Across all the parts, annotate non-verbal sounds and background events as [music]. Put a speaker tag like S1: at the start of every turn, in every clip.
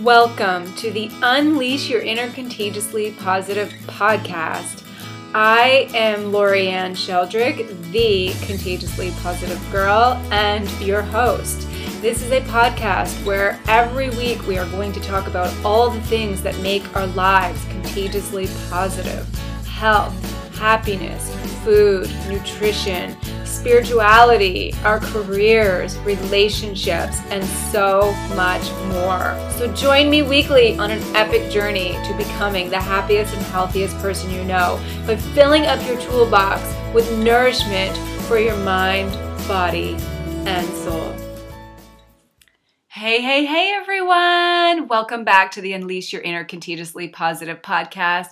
S1: Welcome to the Unleash Your Inner Contagiously Positive podcast. I am Lorianne Sheldrick, the contagiously positive girl, and your host. This is a podcast where every week we are going to talk about all the things that make our lives contagiously positive health, happiness, food, nutrition, spirituality, our careers, relationships, and so much more. So join me weekly on an epic journey to becoming the happiest and healthiest person you know by filling up your toolbox with nourishment for your mind, body, and soul. Hey, hey, hey, everyone! Welcome back to the Unleash Your Inner Contagiously Positive podcast.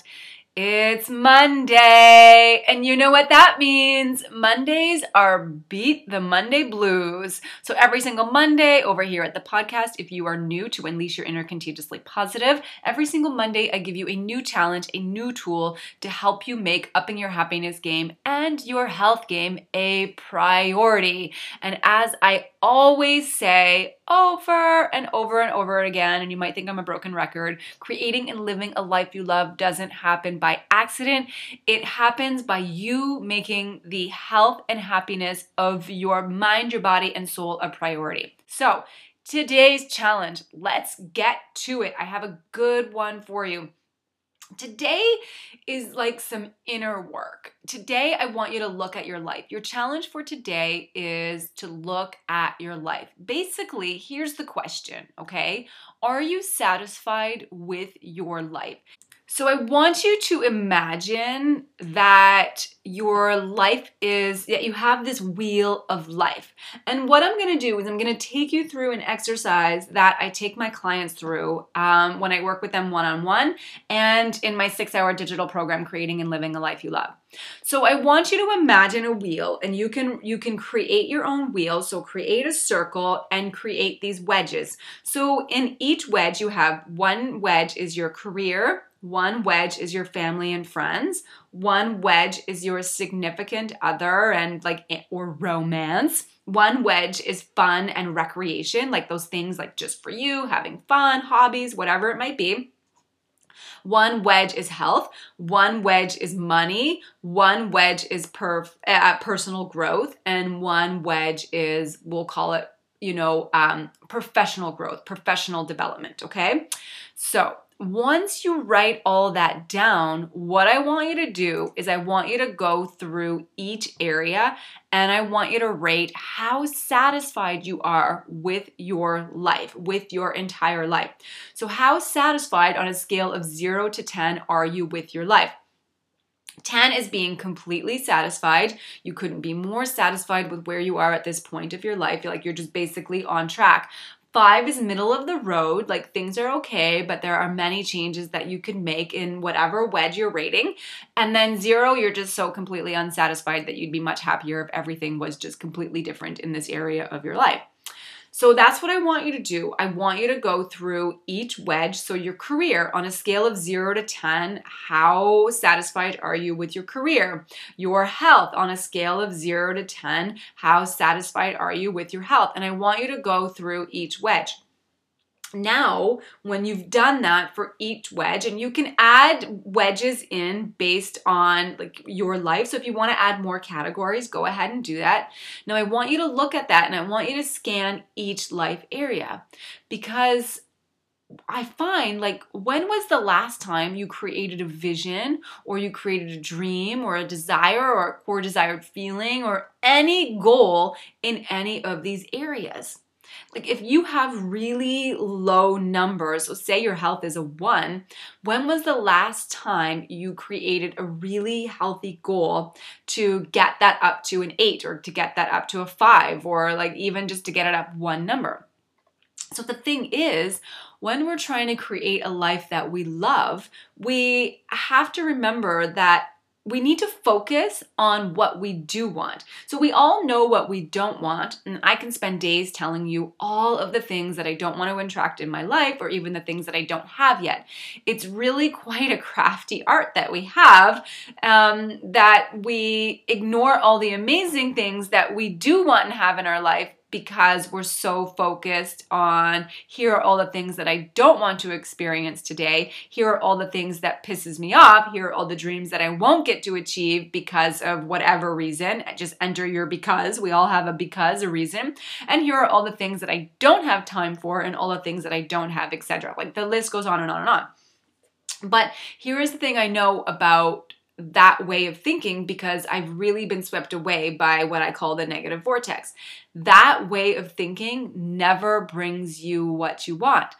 S1: It's Monday, and you know what that means. Mondays are beat the Monday blues. So every single Monday over here at the podcast, if you are new to Unleash Your Inner Contagiously Positive, every single Monday I give you a new challenge, a new tool to help you make upping your happiness game and your health game a priority. And as I always say over and over and over again, and you might think I'm a broken record, creating and living a life you love doesn't happen by accident. It happens by you making the health and happiness of your mind, your body, and soul a priority. So, today's challenge, let's get to it. I have a good one for you. Today is like some inner work. Today, I want you to look at your life. Your challenge for today is to look at your life. Basically, here's the question, okay? Are you satisfied with your life? So I want you to imagine that your life is that you have this wheel of life. And what I'm to do is I'm to take you through an exercise that I take my clients through um, when I work with them one on one and in my six hour digital program, Creating and Living a Life You Love. So I want you to imagine a wheel and you can you can create your own wheel. So create a circle and create these wedges. So in each wedge you have one wedge is your career, one wedge is your family and friends. One wedge is your significant other and like or romance. One wedge is fun and recreation, like those things like just for you, having fun, hobbies, whatever it might be. One wedge is health, one wedge is money, one wedge is perf- uh, personal growth, and one wedge is, we'll call it, you know, um, professional growth, professional development, okay? So once you write all that down, what I want you to do is I want you to go through each area and I want you to rate how satisfied you are with your life, with your entire life. So, how satisfied on a scale of 0 to 10 are you with your life? 10 is being completely satisfied. You couldn't be more satisfied with where you are at this point of your life. You're like you're just basically on track. Five is middle of the road, like things are okay, but there are many changes that you could make in whatever wedge you're rating. And then zero, you're just so completely unsatisfied that you'd be much happier if everything was just completely different in this area of your life. So that's what I want you to do. I want you to go through each wedge. So, your career on a scale of zero to 10, how satisfied are you with your career? Your health on a scale of zero to 10, how satisfied are you with your health? And I want you to go through each wedge. Now, when you've done that for each wedge, and you can add wedges in based on like your life. So if you want to add more categories, go ahead and do that. Now I want you to look at that and I want you to scan each life area because I find like when was the last time you created a vision or you created a dream or a desire or a core desired feeling or any goal in any of these areas? Like if you have really low numbers, so say your health is a one, when was the last time you created a really healthy goal to get that up to an eight or to get that up to a five or like even just to get it up one number? So the thing is, when we're trying to create a life that we love, we have to remember that we need to focus on what we do want. So we all know what we don't want, and I can spend days telling you all of the things that I don't want to attract in my life or even the things that I don't have yet. It's really [laughs] quite a crafty art that we have um, that we ignore all the amazing things that we do want and have in our life because we're so focused on here are all the things that I don't want to experience today. Here are all the things that pisses me off. Here are all the dreams that I won't get to achieve because of whatever reason. Just enter your because. We all have a because, a reason. And here are all the things that I don't have time for and all the things that I don't have, etc. Like the list goes on and on and on. But here is the thing I know about that way of thinking because I've really been swept away by what I call the negative vortex. That way of thinking never brings you what you want.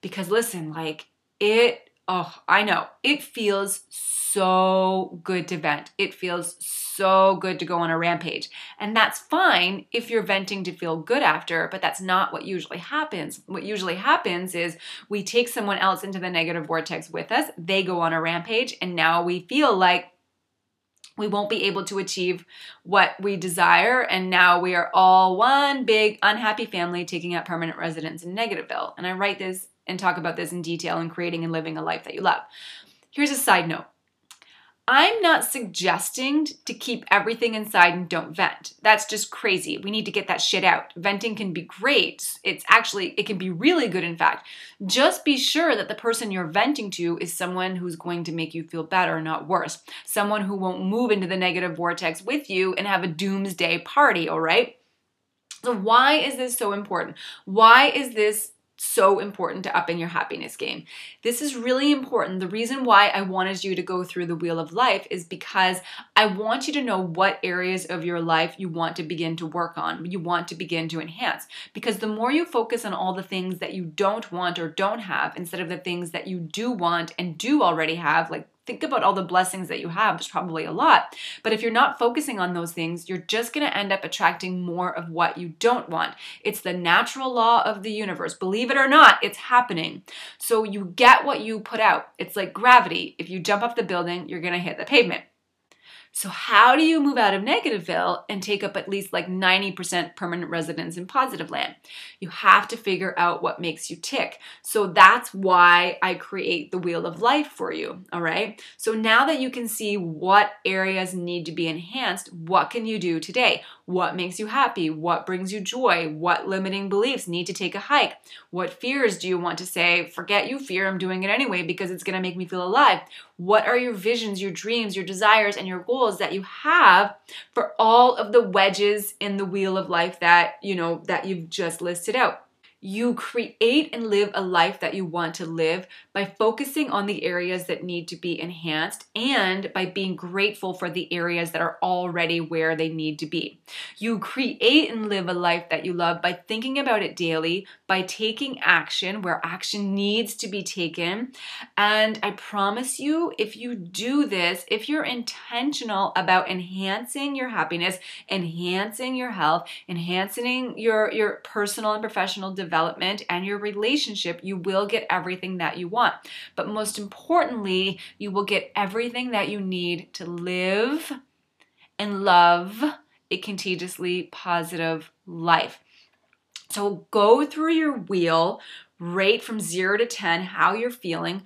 S1: Because listen, like it, oh, I know, it feels so good to vent. It feels so good to go on a rampage. And that's fine if you're venting to feel good after, but that's not what usually happens. What usually happens is we take someone else into the negative vortex with us, they go on a rampage, and now we feel like we won't be able to achieve what we desire. And now we are all one big unhappy family taking up permanent residence in Negativeville. And I write this and talk about this in detail in creating and living a life that you love. Here's a side note I'm not suggesting to keep everything inside and don't vent. That's just crazy. We need to get that shit out. Venting can be great. It's actually, it can be really good, in fact. Just be sure that the person you're venting to is someone who's going to make you feel better, not worse. Someone who won't move into the negative vortex with you and have a doomsday party, all right? So, why is this so important? Why is this so important to up in your happiness game. This is really important. The reason why I wanted you to go through the wheel of life is because I want you to know what areas of your life you want to begin to work on, you want to begin to enhance. Because the more you focus on all the things that you don't want or don't have instead of the things that you do want and do already have, like think about all the blessings that you have. There's probably a lot. But if you're not focusing on those things, you're just going to end up attracting more of what you don't want. It's the natural law of the universe. Believe it or not, it's happening. So you get what you put out. It's like gravity. If you jump off the building, you're going to hit the pavement. So, how do you move out of Negativeville and take up at least like 90% permanent residence in positive land? You have to figure out what makes you tick. So, that's why I create the wheel of life for you. All right. So, now that you can see what areas need to be enhanced, what can you do today? What makes you happy? What brings you joy? What limiting beliefs need to take a hike? What fears do you want to say, forget you fear, I'm doing it anyway because it's going to make me feel alive? What are your visions, your dreams, your desires, and your goals that you have for all of the wedges in the wheel of life that, you know, that you've just listed out? You create and live a life that you want to live by focusing on the areas that need to be enhanced and by being grateful for the areas that are already where they need to be. You create and live a life that you love by thinking about it daily, by taking action where action needs to be taken. And I promise you, if you do this, if you're intentional about enhancing your happiness, enhancing your health, enhancing your, your personal and professional development, development and your relationship, you will get everything that you want. But most importantly, you will get everything that you need to live and love a contagiously positive life. So go through your wheel, rate from zero to 10 how you're feeling.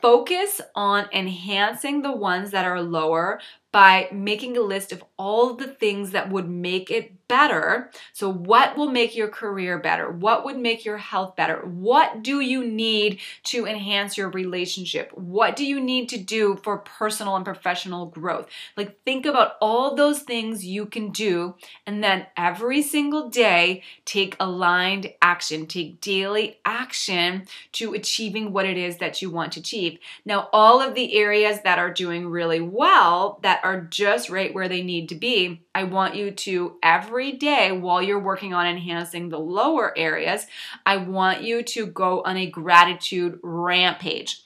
S1: Focus on enhancing the ones that are lower by making a list of all the things that would make it better. So, what will make your career better? What would make your health better? What do you need to enhance your relationship? What do you need to do for personal and professional growth? Like, think about all those things you can do, and then every single day, take aligned action, take daily action to achieving what it is that you want to achieve. Now, all of the areas that are doing really well, that are just right where they need to be, I want you to every day while you're working on enhancing the lower areas, I want you to go on a gratitude rampage.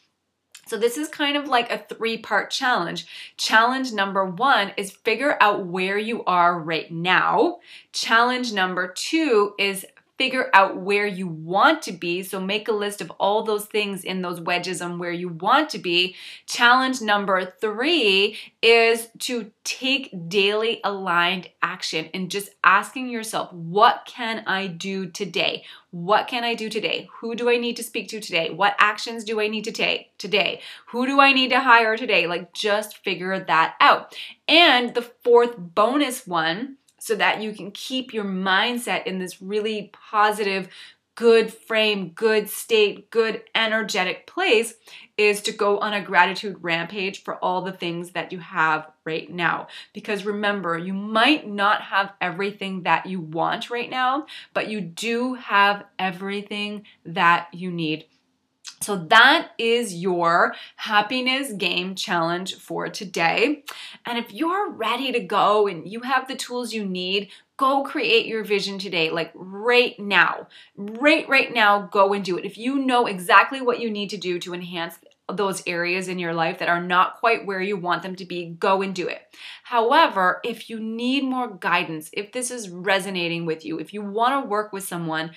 S1: So, this is kind of like a three part challenge. Challenge number one is figure out where you are right now. Challenge number two is figure out where you want to be. So make a list of all those things in those wedges on where you want to be. Challenge number three is to take daily aligned action and just asking yourself, what can I do today? What can I do today? Who do I need to speak to today? What actions do I need to take today? Who do I need to hire today? Like just figure that out. And the fourth bonus one so that you can keep your mindset in this really positive, good frame, good state, good energetic place is to go on a gratitude rampage for all the things that you have right now. Because remember, you might not have everything that you want right now, but you do have everything that you need. So that is your happiness game challenge for today. And if you're ready to go and you have the tools you need, go create your vision today, like right now. Right, right now, go and do it. If you know exactly what you need to do to enhance those areas in your life that are not quite where you want them to be, go and do it. However, if you need more guidance, if this is resonating with you, if you want to work with someone,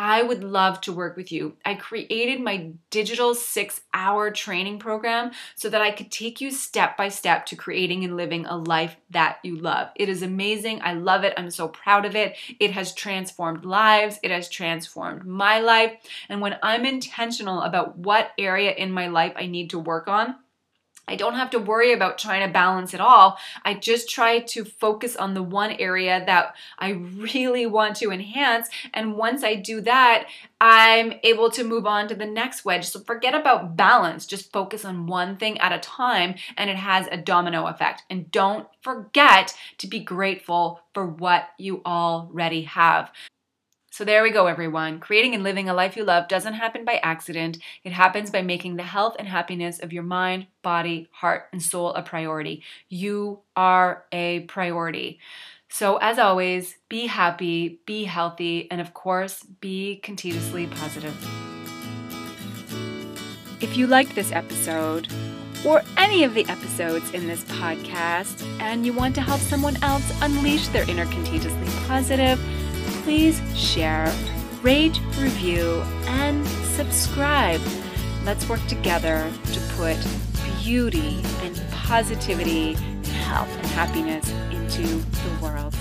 S1: I would love to work with you. I created my digital six hour training program so that I could take you step by step to creating and living a life that you love. It is amazing. I love it. I'm so proud of it. It has transformed lives, it has transformed my life. And when I'm intentional about what area in my life I need to work on, I don't have to worry about trying to balance it all. I just try to focus on the one area that I really want to enhance. And once I do that, I'm able to move on to the next wedge. So forget about balance. Just focus on one thing at a time, and it has a domino effect. And don't forget to be grateful for what you already have. So there we go, everyone. Creating and living a life you love doesn't happen by accident. It happens by making the health and happiness of your mind, body, heart, and soul a priority. You are a priority. So, as always, be happy, be healthy, and of course, be contagiously positive. If you liked this episode, or any of the episodes in this podcast, and you want to help someone else unleash their inner contagiously positive, please share, rate, review, and subscribe. Let's work together to put beauty and positivity, health and happiness into the world.